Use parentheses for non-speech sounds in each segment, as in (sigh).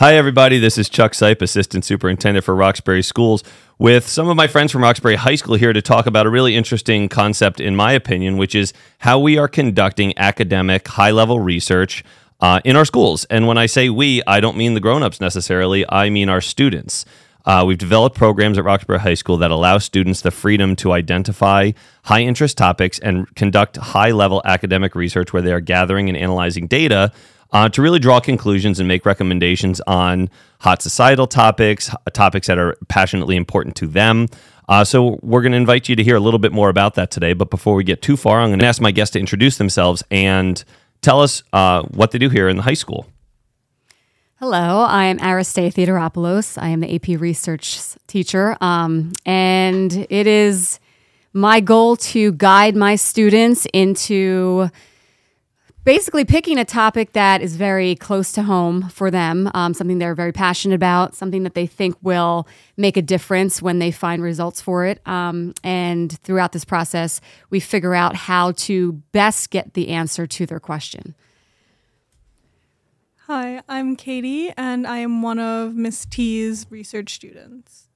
Hi, everybody. This is Chuck Seipp, Assistant Superintendent for Roxbury Schools, with some of my friends from Roxbury High School here to talk about a really interesting concept, in my opinion, which is how we are conducting academic, high level research uh, in our schools. And when I say we, I don't mean the grown ups necessarily, I mean our students. Uh, we've developed programs at Roxbury High School that allow students the freedom to identify high interest topics and conduct high level academic research where they are gathering and analyzing data uh, to really draw conclusions and make recommendations on hot societal topics, topics that are passionately important to them. Uh, so we're going to invite you to hear a little bit more about that today. But before we get too far, I'm going to ask my guests to introduce themselves and tell us uh, what they do here in the high school. Hello, I am Aristae Theodoropoulos. I am the AP Research teacher, um, and it is my goal to guide my students into basically picking a topic that is very close to home for them, um, something they're very passionate about, something that they think will make a difference when they find results for it. Um, and throughout this process, we figure out how to best get the answer to their question. Hi, I'm Katie, and I am one of Miss T's research students.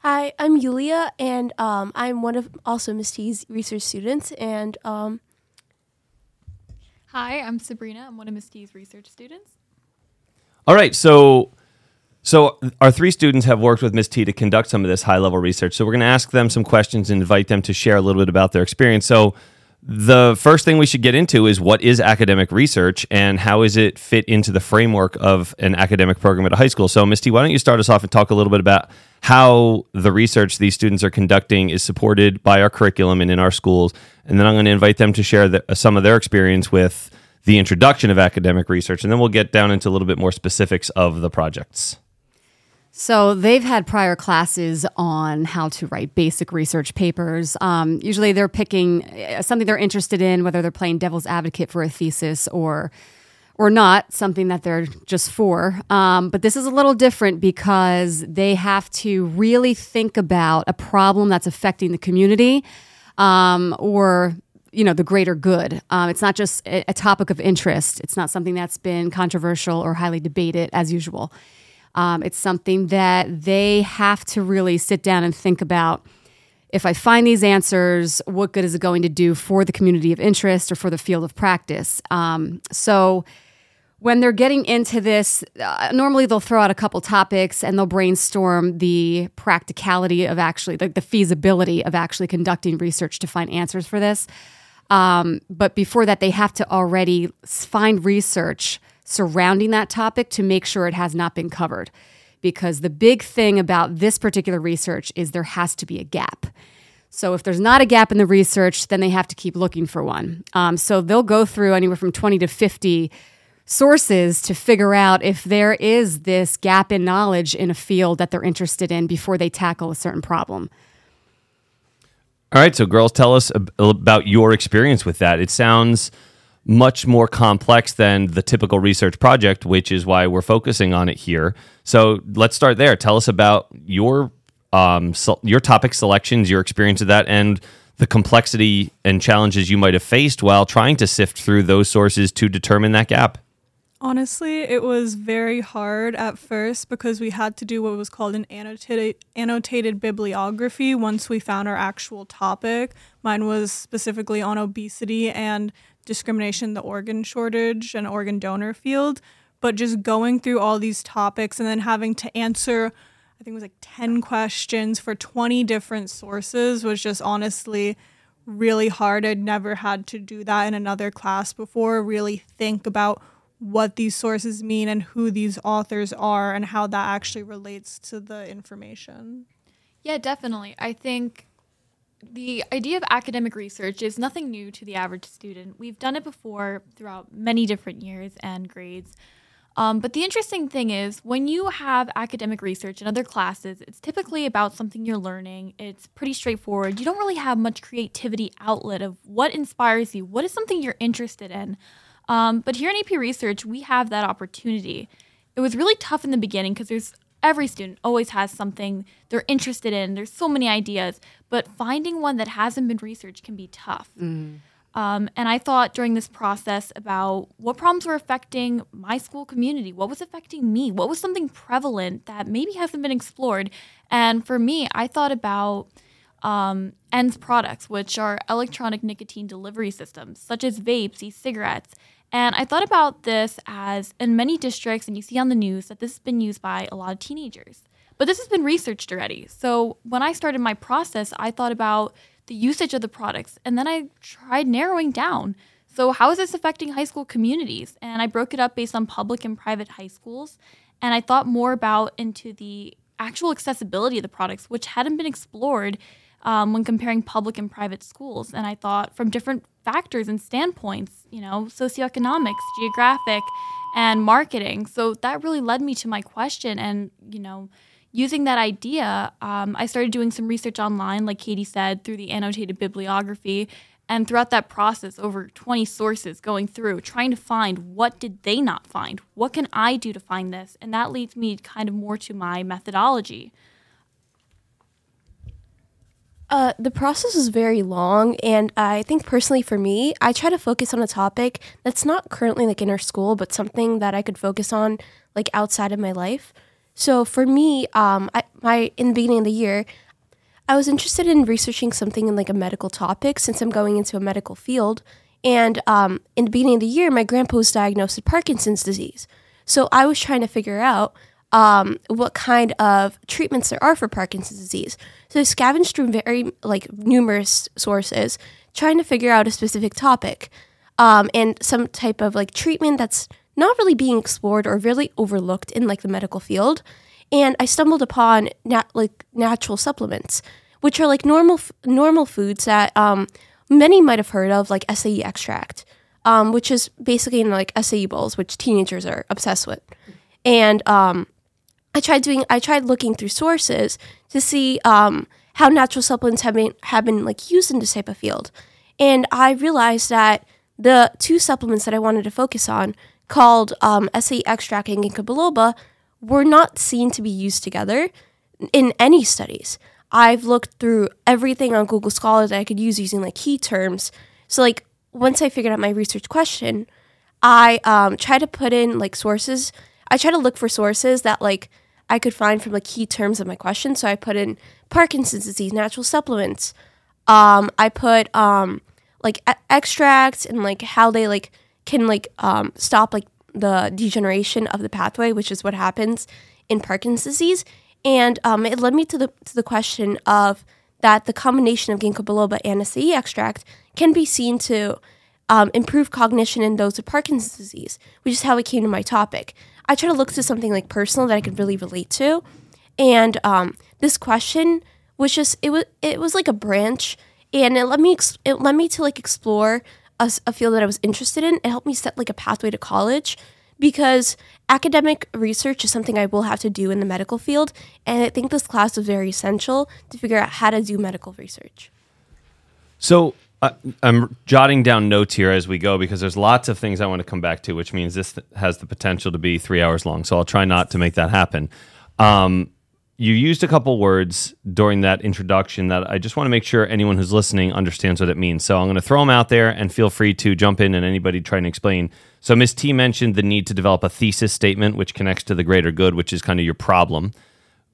Hi, I'm Yulia, and um, I'm one of also Miss T's research students, and um, Hi, I'm Sabrina. I'm one of Miss T's research students. All right, so so our three students have worked with Miss T to conduct some of this high level research. So we're going to ask them some questions and invite them to share a little bit about their experience. So the first thing we should get into is what is academic research and how is it fit into the framework of an academic program at a high school. So Miss T, why don't you start us off and talk a little bit about how the research these students are conducting is supported by our curriculum and in our schools, and then I'm going to invite them to share the, some of their experience with the introduction of academic research, and then we'll get down into a little bit more specifics of the projects. So they've had prior classes on how to write basic research papers. Um, usually they're picking uh, something they're interested in, whether they're playing devil's advocate for a thesis or or not, something that they're just for. Um, but this is a little different because they have to really think about a problem that's affecting the community um, or you know the greater good. Um, it's not just a, a, topic of interest. It's not something that's been controversial or highly debated as usual. Um, it's something that they have to really sit down and think about. If I find these answers, what good is it going to do for the community of interest or for the field of practice? Um, so when they're getting into this, uh, normally they'll throw out a couple topics and they'll brainstorm the practicality of actually, the, the feasibility of actually conducting research to find answers for this. Um, but before that, they have to already find research surrounding that topic to make sure it has not been covered. Because the big thing about this particular research is there has to be a gap. So if there's not a gap in the research, then they have to keep looking for one. Um, so they'll go through anywhere from 20 to 50 sources to figure out if there is this gap in knowledge in a field that they're interested in before they tackle a certain problem. All right, so girls, tell us about your experience with that. It sounds much more complex than the typical research project, which is why we're focusing on it here. So let's start there. Tell us about your um, so your topic selections, your experience of that, and the complexity and challenges you might have faced while trying to sift through those sources to determine that gap. Honestly, it was very hard at first because we had to do what was called an annotated annotated bibliography once we found our actual topic. Mine was specifically on obesity and discrimination, the organ shortage and organ donor field. But just going through all these topics and then having to answer, I think it was like 10 questions for 20 different sources was just honestly really hard. I'd never had to do that in another class before, really think about what these sources mean and who these authors are and how that actually relates to the information. Yeah, definitely. I think the idea of academic research is nothing new to the average student. We've done it before throughout many different years and grades. Um, but the interesting thing is, when you have academic research in other classes, it's typically about something you're learning. It's pretty straightforward. You don't really have much creativity outlet of what inspires you, what is something you're interested in. Um, but here in AP Research, we have that opportunity. It was really tough in the beginning because there's every student always has something they're interested in. There's so many ideas, but finding one that hasn't been researched can be tough. Mm. Um, and I thought during this process about what problems were affecting my school community, what was affecting me, what was something prevalent that maybe hasn't been explored. And for me, I thought about um, ENDS products, which are electronic nicotine delivery systems, such as vapes, e cigarettes. And I thought about this as in many districts, and you see on the news that this has been used by a lot of teenagers. But this has been researched already. So when I started my process, I thought about the usage of the products. And then I tried narrowing down. So, how is this affecting high school communities? And I broke it up based on public and private high schools. And I thought more about into the actual accessibility of the products, which hadn't been explored um, when comparing public and private schools. And I thought from different factors and standpoints, you know, socioeconomics, geographic, and marketing. So that really led me to my question. And, you know, using that idea, um, I started doing some research online, like Katie said, through the annotated bibliography. And throughout that process, over 20 sources going through, trying to find what did they not find? What can I do to find this? And that leads me kind of more to my methodology. Uh, the process is very long, and I think personally for me, I try to focus on a topic that's not currently like in our school, but something that I could focus on like outside of my life. So for me, um, I, my in the beginning of the year, I was interested in researching something in like a medical topic since I'm going into a medical field. And um, in the beginning of the year, my grandpa was diagnosed with Parkinson's disease. So I was trying to figure out um, what kind of treatments there are for Parkinson's disease. So I scavenged through very like numerous sources, trying to figure out a specific topic um, and some type of like treatment that's not really being explored or really overlooked in like the medical field. And I stumbled upon nat- like natural supplements, which are like normal f- normal foods that um, many might have heard of, like acai extract, um, which is basically in like acai bowls, which teenagers are obsessed with. And um, I tried doing, I tried looking through sources to see um, how natural supplements have been have been like used in this type of field, and I realized that the two supplements that I wanted to focus on called um, acai extract and ginkgo biloba were not seen to be used together in any studies. I've looked through everything on Google Scholar that I could use using like key terms. So like once I figured out my research question, I um, try to put in like sources. I try to look for sources that like I could find from the key terms of my question. So I put in Parkinson's disease, natural supplements. Um, I put um, like extracts and like how they like can like um, stop like the degeneration of the pathway, which is what happens in Parkinson's disease. And um, it led me to the to the question of that the combination of ginkgo biloba and acai extract can be seen to um, improve cognition in those with Parkinson's disease, which is how it came to my topic. I try to look to something like personal that I could really relate to, and um, this question was just it was it was like a branch, and it let me ex- it led me to like explore a, a field that I was interested in. It helped me set like a pathway to college because academic research is something I will have to do in the medical field, and I think this class was very essential to figure out how to do medical research. So uh, I'm jotting down notes here as we go because there's lots of things I want to come back to, which means this has the potential to be three hours long. So I'll try not to make that happen. Um, you used a couple words during that introduction that I just want to make sure anyone who's listening understands what it means. So I'm going to throw them out there and feel free to jump in and anybody trying to explain. So Ms. T mentioned the need to develop a thesis statement, which connects to the greater good, which is kind of your problem.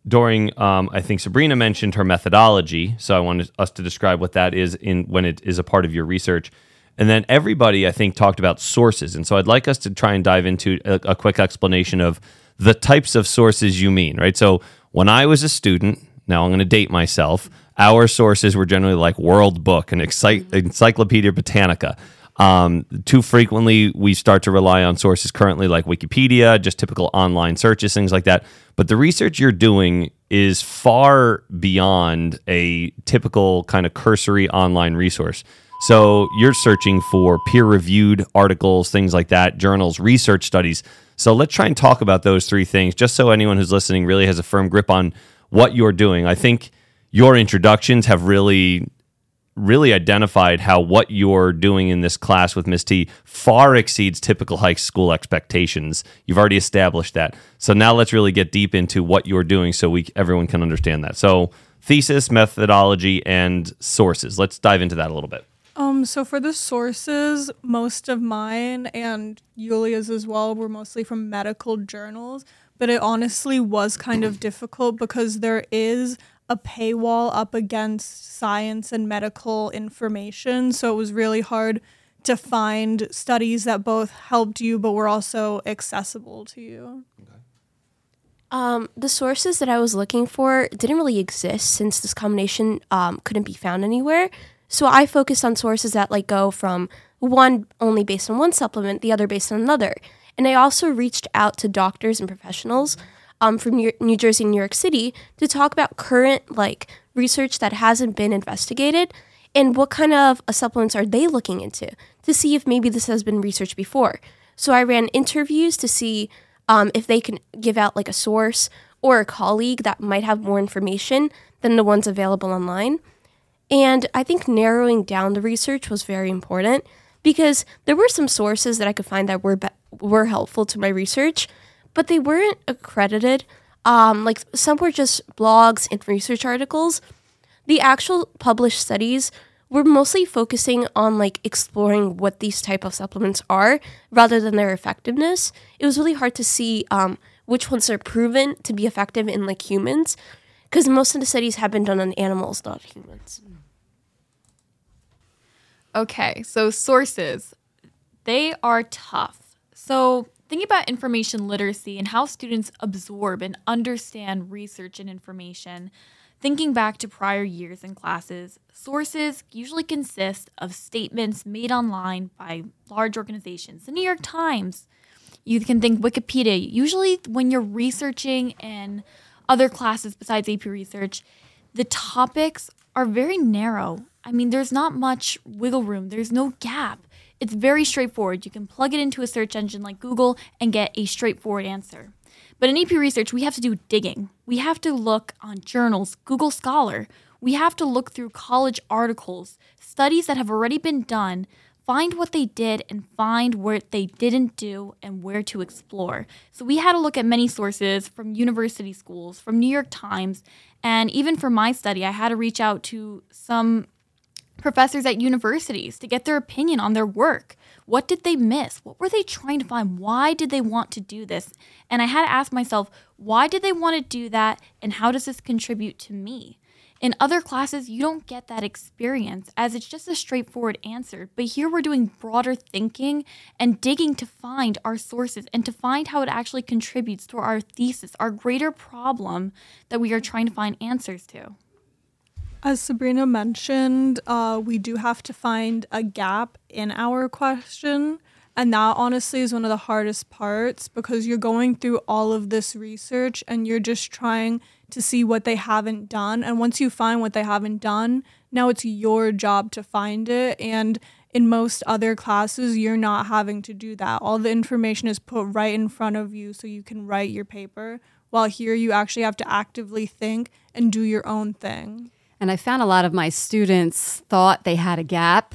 During, um, I think Sabrina mentioned her methodology. So I wanted us to describe what that is in when it is a part of your research. And then everybody, I think, talked about sources. And so I'd like us to try and dive into a, a quick explanation of the types of sources you mean, right? So when I was a student, now I'm going to date myself, our sources were generally like World Book and Ency- Encyclopedia Britannica. Um, too frequently, we start to rely on sources currently like Wikipedia, just typical online searches, things like that. But the research you're doing is far beyond a typical kind of cursory online resource. So you're searching for peer reviewed articles, things like that, journals, research studies. So let's try and talk about those three things just so anyone who's listening really has a firm grip on what you're doing. I think your introductions have really really identified how what you're doing in this class with Miss T far exceeds typical high school expectations. You've already established that. So now let's really get deep into what you're doing so we everyone can understand that. So thesis, methodology, and sources. Let's dive into that a little bit. Um, so for the sources, most of mine and Yulia's as well were mostly from medical journals, but it honestly was kind of difficult because there is a paywall up against science and medical information, so it was really hard to find studies that both helped you but were also accessible to you. Um, the sources that I was looking for didn't really exist since this combination um, couldn't be found anywhere. So I focused on sources that like go from one only based on one supplement, the other based on another. And I also reached out to doctors and professionals um, from New, Jersey and New York City to talk about current like research that hasn't been investigated and what kind of supplements are they looking into to see if maybe this has been researched before. So I ran interviews to see um, if they can give out like a source or a colleague that might have more information than the ones available online. And I think narrowing down the research was very important because there were some sources that I could find that were be- were helpful to my research, but they weren't accredited. Um, like some were just blogs and research articles. The actual published studies were mostly focusing on like exploring what these type of supplements are rather than their effectiveness. It was really hard to see um, which ones are proven to be effective in like humans because most of the studies have been done on animals, not humans. Okay, so sources, they are tough. So, thinking about information literacy and how students absorb and understand research and information, thinking back to prior years in classes, sources usually consist of statements made online by large organizations. The New York Times, you can think Wikipedia. Usually, when you're researching in other classes besides AP research, the topics are very narrow. I mean, there's not much wiggle room, there's no gap. It's very straightforward. You can plug it into a search engine like Google and get a straightforward answer. But in AP research, we have to do digging. We have to look on journals, Google Scholar. We have to look through college articles, studies that have already been done, find what they did and find what they didn't do and where to explore. So we had to look at many sources from university schools, from New York Times, and even for my study, I had to reach out to some professors at universities to get their opinion on their work. What did they miss? What were they trying to find? Why did they want to do this? And I had to ask myself, why did they want to do that? And how does this contribute to me? In other classes, you don't get that experience as it's just a straightforward answer. But here we're doing broader thinking and digging to find our sources and to find how it actually contributes to our thesis, our greater problem that we are trying to find answers to. As Sabrina mentioned, uh, we do have to find a gap in our question. And that honestly is one of the hardest parts because you're going through all of this research and you're just trying to see what they haven't done. And once you find what they haven't done, now it's your job to find it. And in most other classes, you're not having to do that. All the information is put right in front of you so you can write your paper. While here, you actually have to actively think and do your own thing. And I found a lot of my students thought they had a gap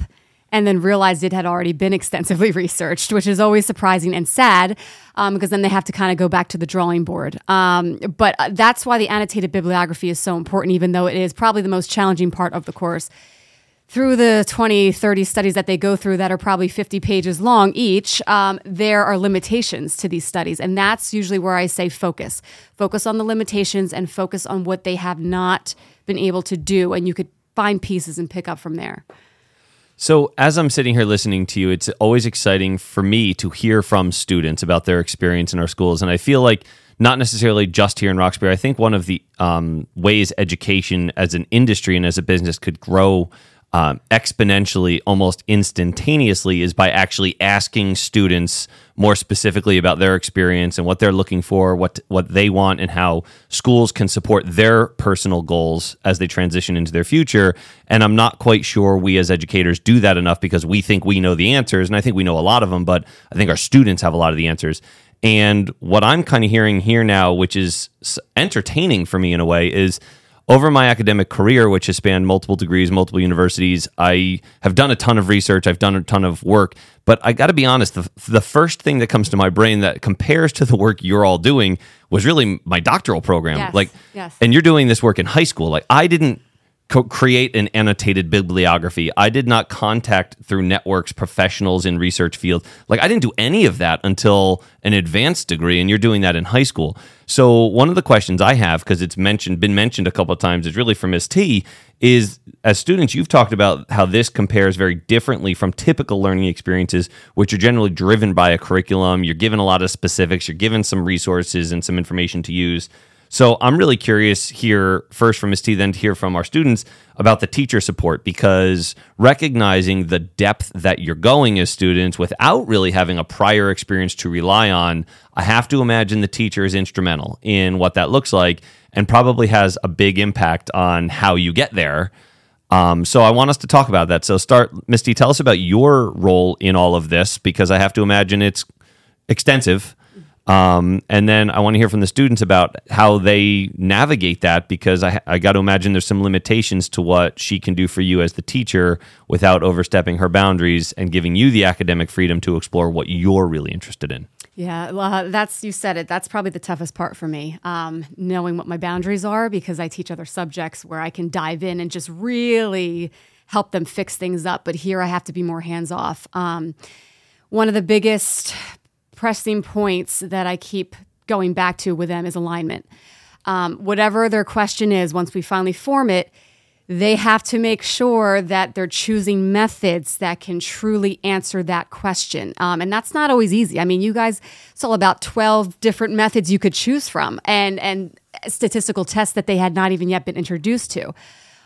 and then realized it had already been (laughs) extensively researched, which is always surprising and sad um, because then they have to kind of go back to the drawing board. Um, but uh, that's why the annotated bibliography is so important, even though it is probably the most challenging part of the course. Through the 20, 30 studies that they go through that are probably 50 pages long each, um, there are limitations to these studies. And that's usually where I say focus. Focus on the limitations and focus on what they have not been able to do. And you could find pieces and pick up from there. So, as I'm sitting here listening to you, it's always exciting for me to hear from students about their experience in our schools. And I feel like not necessarily just here in Roxbury, I think one of the um, ways education as an industry and as a business could grow um, exponentially, almost instantaneously, is by actually asking students more specifically about their experience and what they're looking for, what what they want, and how schools can support their personal goals as they transition into their future. And I'm not quite sure we as educators do that enough because we think we know the answers, and I think we know a lot of them, but I think our students have a lot of the answers. And what I'm kind of hearing here now, which is entertaining for me in a way, is over my academic career, which has spanned multiple degrees, multiple universities, I have done a ton of research. I've done a ton of work. But I got to be honest, the, the first thing that comes to my brain that compares to the work you're all doing was really my doctoral program. Yes, like, yes. and you're doing this work in high school. Like, I didn't co- create an annotated bibliography. I did not contact through networks professionals in research field. Like I didn't do any of that until an advanced degree, and you're doing that in high school. So one of the questions I have, because it's mentioned, been mentioned a couple of times, is really for Miss T. Is as students, you've talked about how this compares very differently from typical learning experiences, which are generally driven by a curriculum. You're given a lot of specifics. You're given some resources and some information to use. So I'm really curious here, first from Ms. T, then to hear from our students about the teacher support because recognizing the depth that you're going as students without really having a prior experience to rely on, I have to imagine the teacher is instrumental in what that looks like and probably has a big impact on how you get there. Um, so I want us to talk about that. So start, Miss T, tell us about your role in all of this because I have to imagine it's extensive. Um, and then I want to hear from the students about how they navigate that because I, I got to imagine there's some limitations to what she can do for you as the teacher without overstepping her boundaries and giving you the academic freedom to explore what you're really interested in. Yeah, well, that's you said it. That's probably the toughest part for me, um, knowing what my boundaries are because I teach other subjects where I can dive in and just really help them fix things up. But here I have to be more hands off. Um, one of the biggest pressing points that I keep going back to with them is alignment. Um, whatever their question is, once we finally form it, they have to make sure that they're choosing methods that can truly answer that question. Um, and that's not always easy. I mean, you guys saw about 12 different methods you could choose from and, and statistical tests that they had not even yet been introduced to.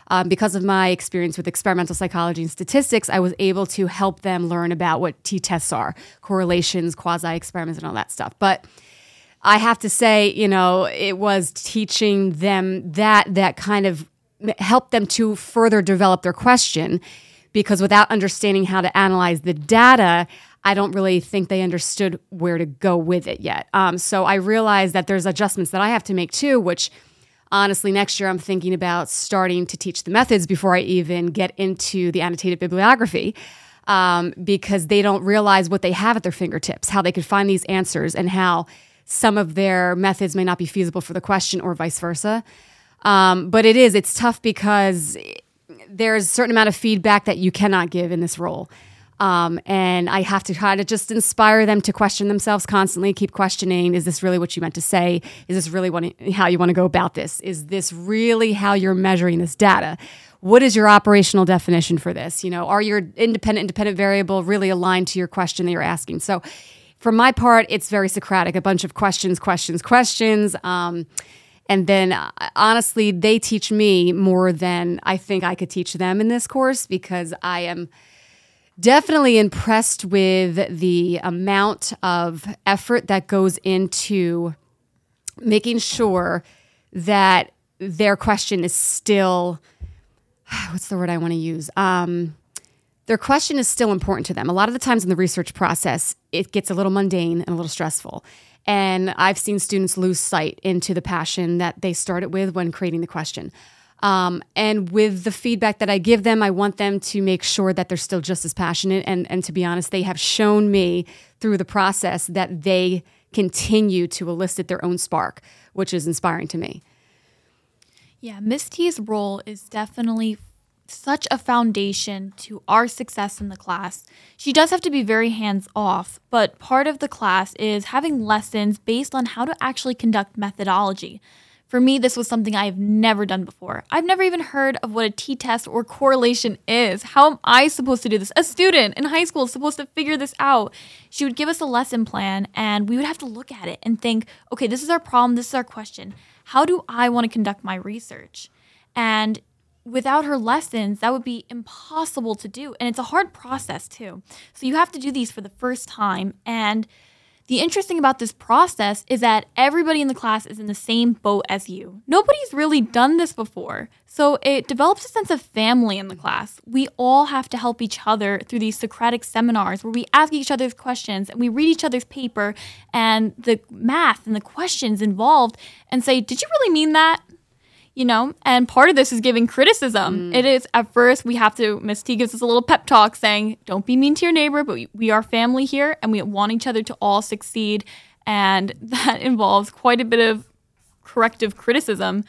Um, because of my experience with experimental psychology and statistics, I was able to help them learn about what t tests are, correlations, quasi experiments, and all that stuff. But I have to say, you know, it was teaching them that that kind of helped them to further develop their question because without understanding how to analyze the data, I don't really think they understood where to go with it yet. Um, so I realized that there's adjustments that I have to make too, which honestly, next year I'm thinking about starting to teach the methods before I even get into the annotated bibliography. Um, because they don't realize what they have at their fingertips, how they could find these answers, and how some of their methods may not be feasible for the question or vice versa. Um, but it is, it's tough because there's a certain amount of feedback that you cannot give in this role. Um, and I have to try to just inspire them to question themselves constantly, keep questioning. Is this really what you meant to say? Is this really what, how you want to go about this? Is this really how you're measuring this data? What is your operational definition for this? You know, are your independent independent variable really aligned to your question that you're asking? So, for my part, it's very Socratic, a bunch of questions, questions, questions. Um, and then, uh, honestly, they teach me more than I think I could teach them in this course because I am definitely impressed with the amount of effort that goes into making sure that their question is still (sighs) what's the word I want to use? Um, their question is still important to them. A lot of the times in the research process, it gets a little mundane and a little stressful. And I've seen students lose sight into the passion that they started with when creating the question. Um, and with the feedback that I give them, I want them to make sure that they're still just as passionate. And, and to be honest, they have shown me through the process that they continue to elicit their own spark, which is inspiring to me. Yeah, Miss T's role is definitely such a foundation to our success in the class. She does have to be very hands off, but part of the class is having lessons based on how to actually conduct methodology. For me, this was something I've never done before. I've never even heard of what a t test or correlation is. How am I supposed to do this? A student in high school is supposed to figure this out. She would give us a lesson plan, and we would have to look at it and think, okay, this is our problem, this is our question. How do I want to conduct my research? And without her lessons, that would be impossible to do. And it's a hard process, too. So you have to do these for the first time. And the interesting about this process is that everybody in the class is in the same boat as you. Nobody's really done this before. So it develops a sense of family in the class. We all have to help each other through these Socratic seminars where we ask each other's questions and we read each other's paper and the math and the questions involved and say, Did you really mean that? You know and part of this is giving criticism mm. it is at first we have to miss t gives us a little pep talk saying don't be mean to your neighbor but we, we are family here and we want each other to all succeed and (laughs) that involves quite a bit of corrective criticism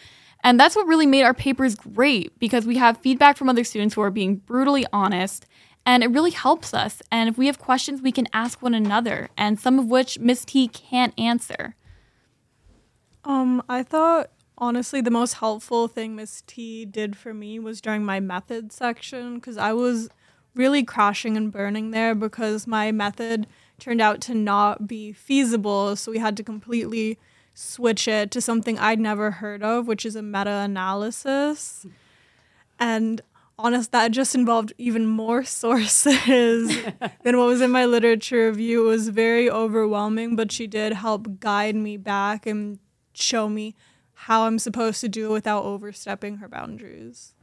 And that's what really made our papers great because we have feedback from other students who are being brutally honest and it really helps us. And if we have questions, we can ask one another, and some of which Miss T can't answer. Um, I thought honestly the most helpful thing Miss T did for me was during my method section because I was really crashing and burning there because my method turned out to not be feasible. So we had to completely switch it to something I'd never heard of, which is a meta analysis. And honest, that just involved even more (laughs) sources than what was in my literature review. It was very overwhelming, but she did help guide me back and show me how I'm supposed to do it without overstepping her boundaries.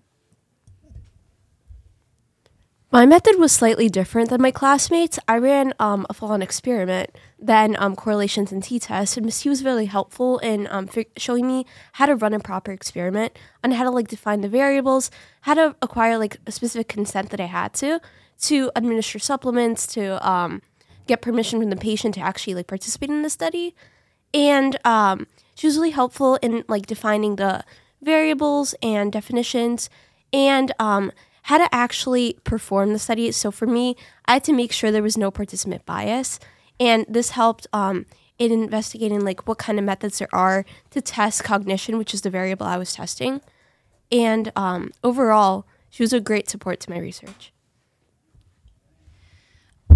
My method was slightly different than my classmates. I ran um, a full-on experiment, then um, correlations and t-tests, and Miss T was really helpful in um, showing me how to run a proper experiment and how to like define the variables, how to acquire like a specific consent that I had to to administer supplements, to um, get permission from the patient to actually like participate in the study, and um, she was really helpful in like defining the variables and definitions and um, how to actually perform the study. So for me, I had to make sure there was no participant bias, and this helped um, in investigating like what kind of methods there are to test cognition, which is the variable I was testing. And um, overall, she was a great support to my research.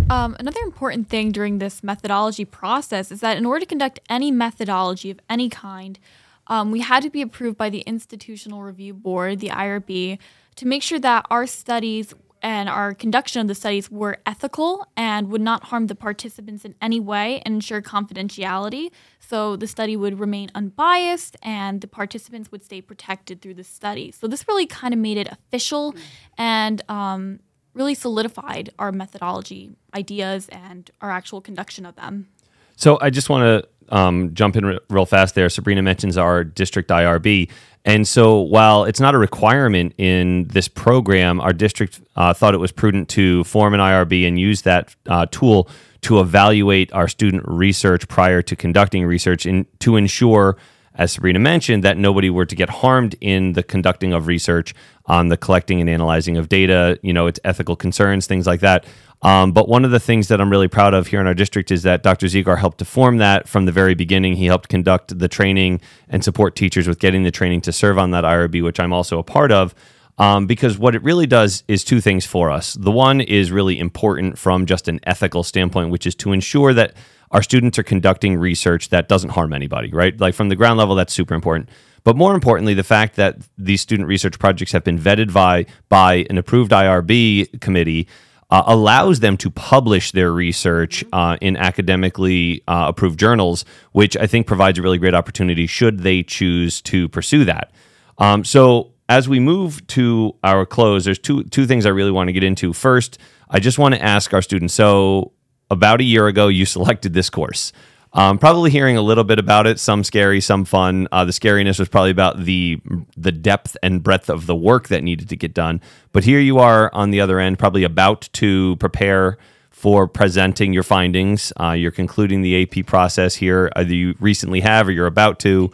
Um, another important thing during this methodology process is that in order to conduct any methodology of any kind, um, we had to be approved by the Institutional Review Board, the IRB, to make sure that our studies and our conduction of the studies were ethical and would not harm the participants in any way and ensure confidentiality. So the study would remain unbiased and the participants would stay protected through the study. So this really kind of made it official and um, really solidified our methodology ideas and our actual conduction of them. So I just want to um, jump in re- real fast there. Sabrina mentions our district IRB. And so while it's not a requirement in this program, our district uh, thought it was prudent to form an IRB and use that uh, tool to evaluate our student research prior to conducting research in, to ensure, as Sabrina mentioned, that nobody were to get harmed in the conducting of research on the collecting and analyzing of data, you know, its ethical concerns, things like that. Um, but one of the things that I'm really proud of here in our district is that Dr. Ziegler helped to form that from the very beginning. He helped conduct the training and support teachers with getting the training to serve on that IRB, which I'm also a part of. Um, because what it really does is two things for us. The one is really important from just an ethical standpoint, which is to ensure that our students are conducting research that doesn't harm anybody, right? Like from the ground level, that's super important. But more importantly, the fact that these student research projects have been vetted by by an approved IRB committee uh, allows them to publish their research uh, in academically uh, approved journals, which I think provides a really great opportunity should they choose to pursue that. Um, so as we move to our close, there's two two things I really want to get into. First, I just want to ask our students. So about a year ago, you (laughs) selected this course. Um, probably hearing a little bit about it, some scary, some fun. Uh, the scariness was probably about the the depth and breadth of the work that needed to get done. But here you are on the other end, probably about to prepare for presenting your findings. Uh, you're concluding the AP process here. Either you recently have or you're about to.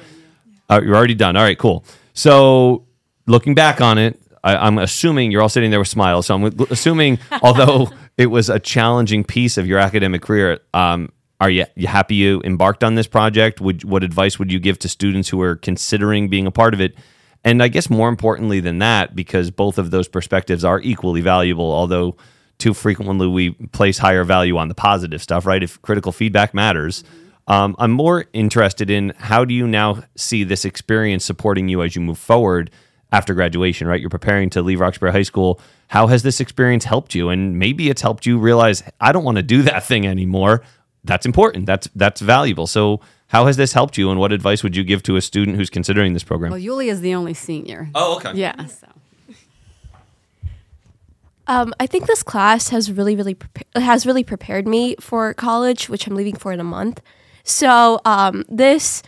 Uh, you're already done. All right, cool. So looking back on it, I, am assuming you're all sitting there with smiles. So I'm assuming, (laughs) although it was a challenging piece of your academic career, um, are you, happy you embarked on this project? Would what advice would you give to students who are considering being a part of it? And I guess more importantly than that, because both of those perspectives are equally valuable, although too frequently we place higher value on the positive stuff, right? If critical feedback matters. Um, I'm more interested in how do you now see this experience supporting you as you move forward after graduation, right? You're preparing to leave Roxbury High School. How has this experience helped you? And maybe it's helped you realize I don't want to do that thing anymore that's important. That's that's valuable. So how has this helped you, and what advice would you give to a student who's considering this program? Well, Yuli is the only senior. Oh, okay. Yeah. So. Um, I think this class has really, really prepa- has really prepared me for college, which I'm leaving for in a month. So um, this,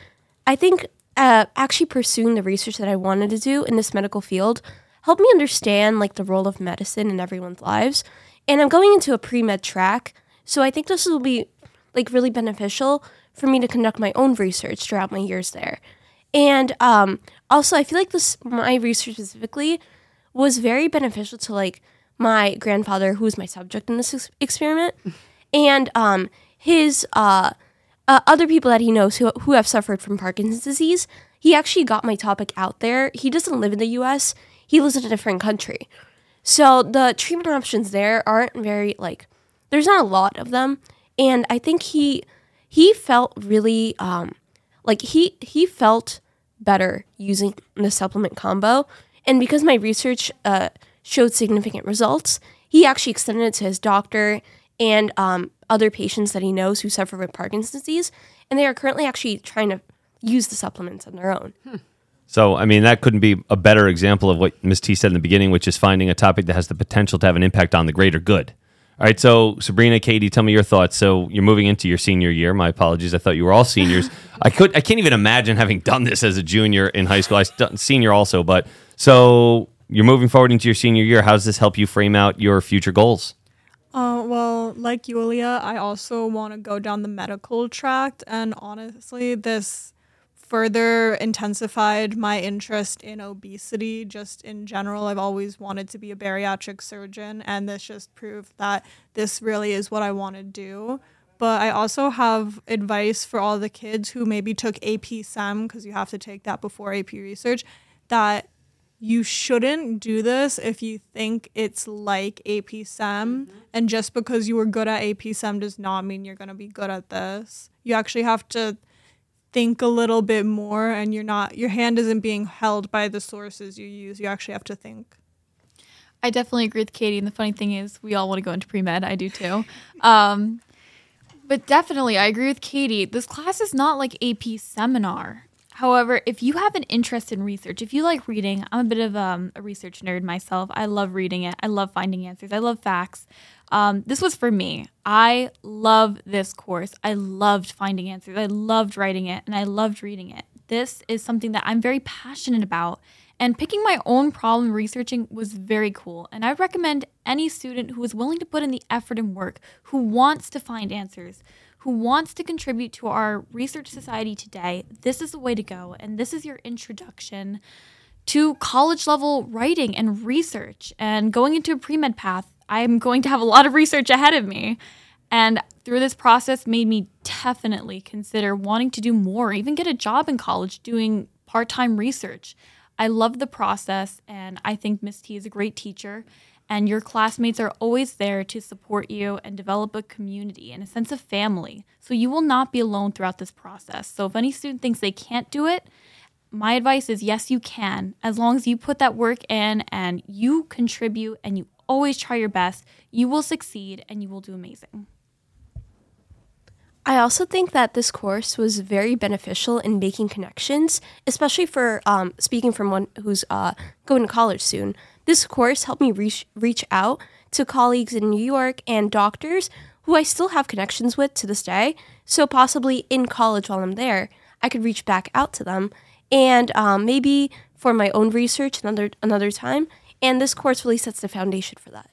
I think, uh, actually pursuing the research that I wanted to do in this medical field helped me understand like the role of medicine in everyone's lives. And I'm going into a pre med track, so I think this will be like really beneficial for me to conduct my own research throughout my years there. And um, also, I feel like this my research specifically was very beneficial to like my grandfather, who was my subject in this ex- experiment, (laughs) and um, his uh, uh, other people that he knows who who have suffered from Parkinson's disease. He actually got my topic out there. He doesn't live in the U.S. He lives in a different country, so the treatment options there aren't very like. There's not a lot of them, and I think he he felt really um, like he he felt better using the supplement combo. And because my research uh, showed significant results, he actually extended it to his doctor and um, other patients that he knows who suffer with Parkinson's disease. And they are currently actually trying to use the supplements on their own. So, I mean, that couldn't be a better example of what Ms. T said in the beginning, which is finding a topic that has the potential to have an impact on the greater good. All right, so Sabrina, Katie, tell me your thoughts. So you're moving into your senior year. My apologies. I thought you were all seniors. (laughs) I could, I can't even imagine having done this as a junior in high school. I st- senior also, but so you're moving forward into your senior year. How does this help you frame out your future goals? Uh, well, like Julia, I also want to go down the medical tract, and honestly, this further intensified my interest in obesity just in general. I've always wanted to be a bariatric surgeon, and this just proved that this really is what I want to do. But I also have advice for all the kids who maybe took AP SEM, because you have to take that before AP research, that you shouldn't do this if you think it's like AP SEM. Mm-hmm. And just because you were good at AP SEM does not mean you're going to be good at this. You actually have to think a little bit more and you're not your hand isn't being held by the sources you use you actually have to think I definitely agree with Katie. And the funny thing is, we all want to go into pre med. I do too. (laughs) Um, but definitely, I agree with Katie. This class is not like AP seminar. However, if you have an interest in research, if you like reading, I'm a bit of um, a research nerd myself. I love reading it. I love finding answers. I love facts. Um, this was for me. I love this course. I loved finding answers. I loved writing it, and I loved reading it. This is something that I'm very passionate about. And picking my own problem researching was very cool. And I recommend any student who is willing to put in the effort and work, who wants to find answers, who wants to contribute to our research society today, this is the way to go. And this is your introduction to college level writing and research. And going into a pre med path, I'm going to have a lot of research ahead of me. And through this process made me definitely consider wanting to do more, even get a job in college doing part-time research. I love the process and I think Miss T is a great teacher and your classmates are always there to support you and develop a community and a sense of family. So you will not be alone throughout this process. So if any student thinks they can't do it, my advice is yes, you can. As long as you put that work in and you contribute and you always try your best, you will succeed and you will do amazing. I also think that this course was very beneficial in making connections, especially for um, speaking from one who's uh, going to college soon. This course helped me reach reach out to colleagues in New York and doctors who I still have connections with to this day. So possibly in college while I'm there, I could reach back out to them, and um, maybe for my own research another another time. And this course really sets the foundation for that.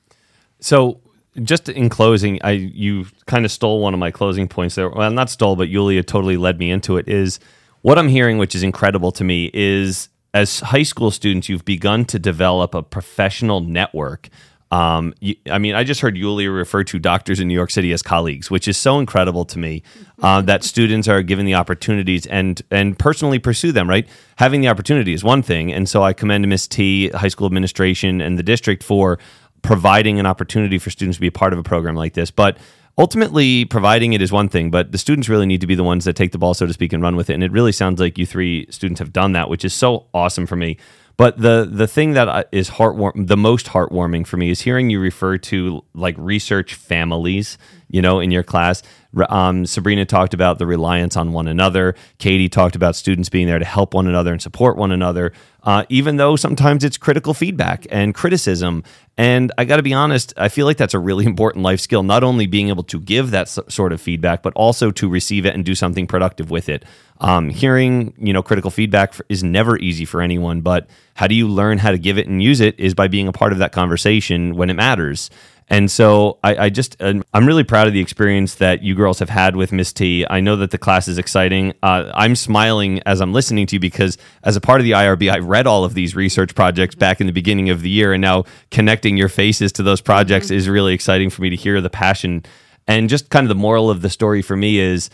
So, just in closing, I you kind of stole one of my closing points there. Well, not stole, but Yulia totally led me into it. Is what I'm hearing, which is incredible to me, is as high school students, you've begun to develop a professional network. Um, you, I mean, I just heard Yulia refer to doctors in New York City as colleagues, which is so incredible to me uh, (laughs) that students are given the opportunities and and personally pursue them. Right, having the opportunity is one thing, and so I commend Miss T, high school administration, and the district for providing an opportunity for students to be a part of a program like this. But ultimately, providing it is one thing, but the students really need to be the ones that take the ball, so to speak, and run with it. And it really sounds like you three students have done that, which is so awesome for me. But the the thing that uh, is I- is heartwarm, the most heartwarming for me is hearing you refer to like research families, you know, in your class. Um, Sabrina talked about the reliance on one another. Katie talked about students being there to help one another and support one another, uh, even though sometimes it's critical feedback and criticism. And I got to be honest, I feel like that's a really (laughs) important life skill. Not only being able to give that sort of feedback, but also to receive it and do something productive with it. Um, hearing, you know, critical feedback is never easy for anyone, but how do you learn how to give it and use it is by being a part of that conversation when it matters. And so I, I just, I'm really proud of the experience that you girls have had with Miss T. I know that the class is exciting. Uh, I'm smiling as I'm listening to you because as a part of the IRB, I read all of these research projects back in the beginning of the year. And now connecting your faces to those projects mm-hmm. is really exciting for me to hear the passion. And just kind of the moral of the story for me is,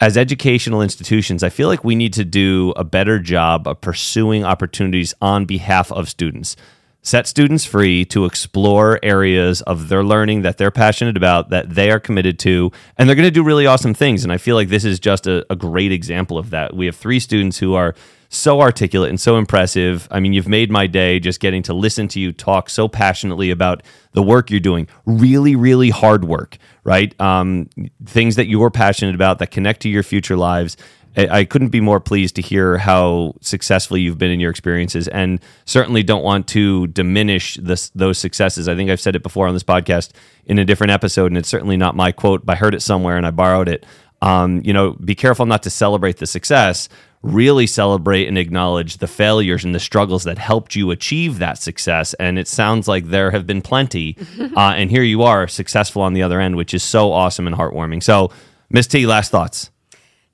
as educational institutions, I feel like we need to do a better job of pursuing opportunities on behalf of students set students free to explore areas of their learning that they're passionate about, that they are committed to, and they're going to do really awesome things. And I feel like this is just a, a, great example of that. We have three students who are so articulate and so impressive. I mean, you've made my day just getting to listen to you talk so passionately about the work you're doing. Really, really hard work, right? Um, things that you're passionate about that connect to your future lives I couldn't be more pleased to hear how successful you've been in your experiences, and certainly don't want to diminish this, those successes. I think I've said it before on this podcast in a different episode, and it's certainly not my quote. But I heard it somewhere and I borrowed it. Um, you know, be careful not to celebrate the success. Really celebrate and acknowledge the failures and the struggles that helped you achieve that success. And it sounds like there have been plenty, (laughs) uh, and here you are, successful on the other end, which is so awesome and heartwarming. So, Miss T, last thoughts.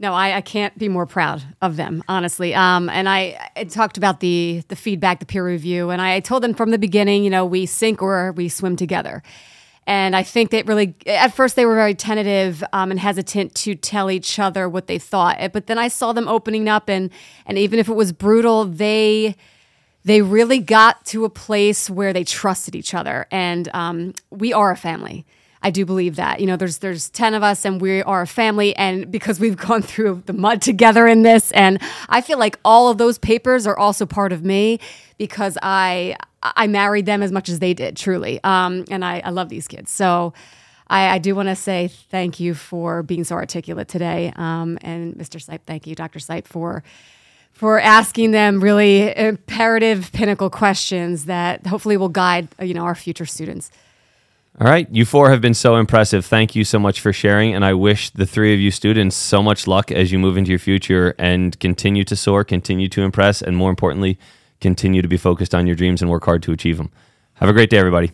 No, I, I, can't be more proud of them, honestly. Um, and I, I, talked about the the feedback, the peer review, and I told them from the beginning, you know, we sink or we swim together. And I think that really, at first, they were very tentative um, and hesitant to tell each other what they thought. But then I saw them opening up, and and even if it was brutal, they they really got to a place where they trusted each other. And um, we are a family. I do believe that. You know, there's there's 10 of us and we are a family and because we've (laughs) gone through the mud together in this and I feel like all of those papers are also part of me because I I married them as much as they did, truly. Um, and I, I love these kids. So I, I do want to say thank you for being so articulate today. Um, and Mr. Seipp, thank you, Dr. Seipp, for for asking them really imperative pinnacle questions that hopefully will guide you know our future students. All right. You four have been so impressive. Thank you so much for sharing. And I wish the three of you students so much luck as you move into your future and continue to soar, continue to impress, and more importantly, continue to be focused on your dreams and work hard to achieve them. Have a great day, everybody.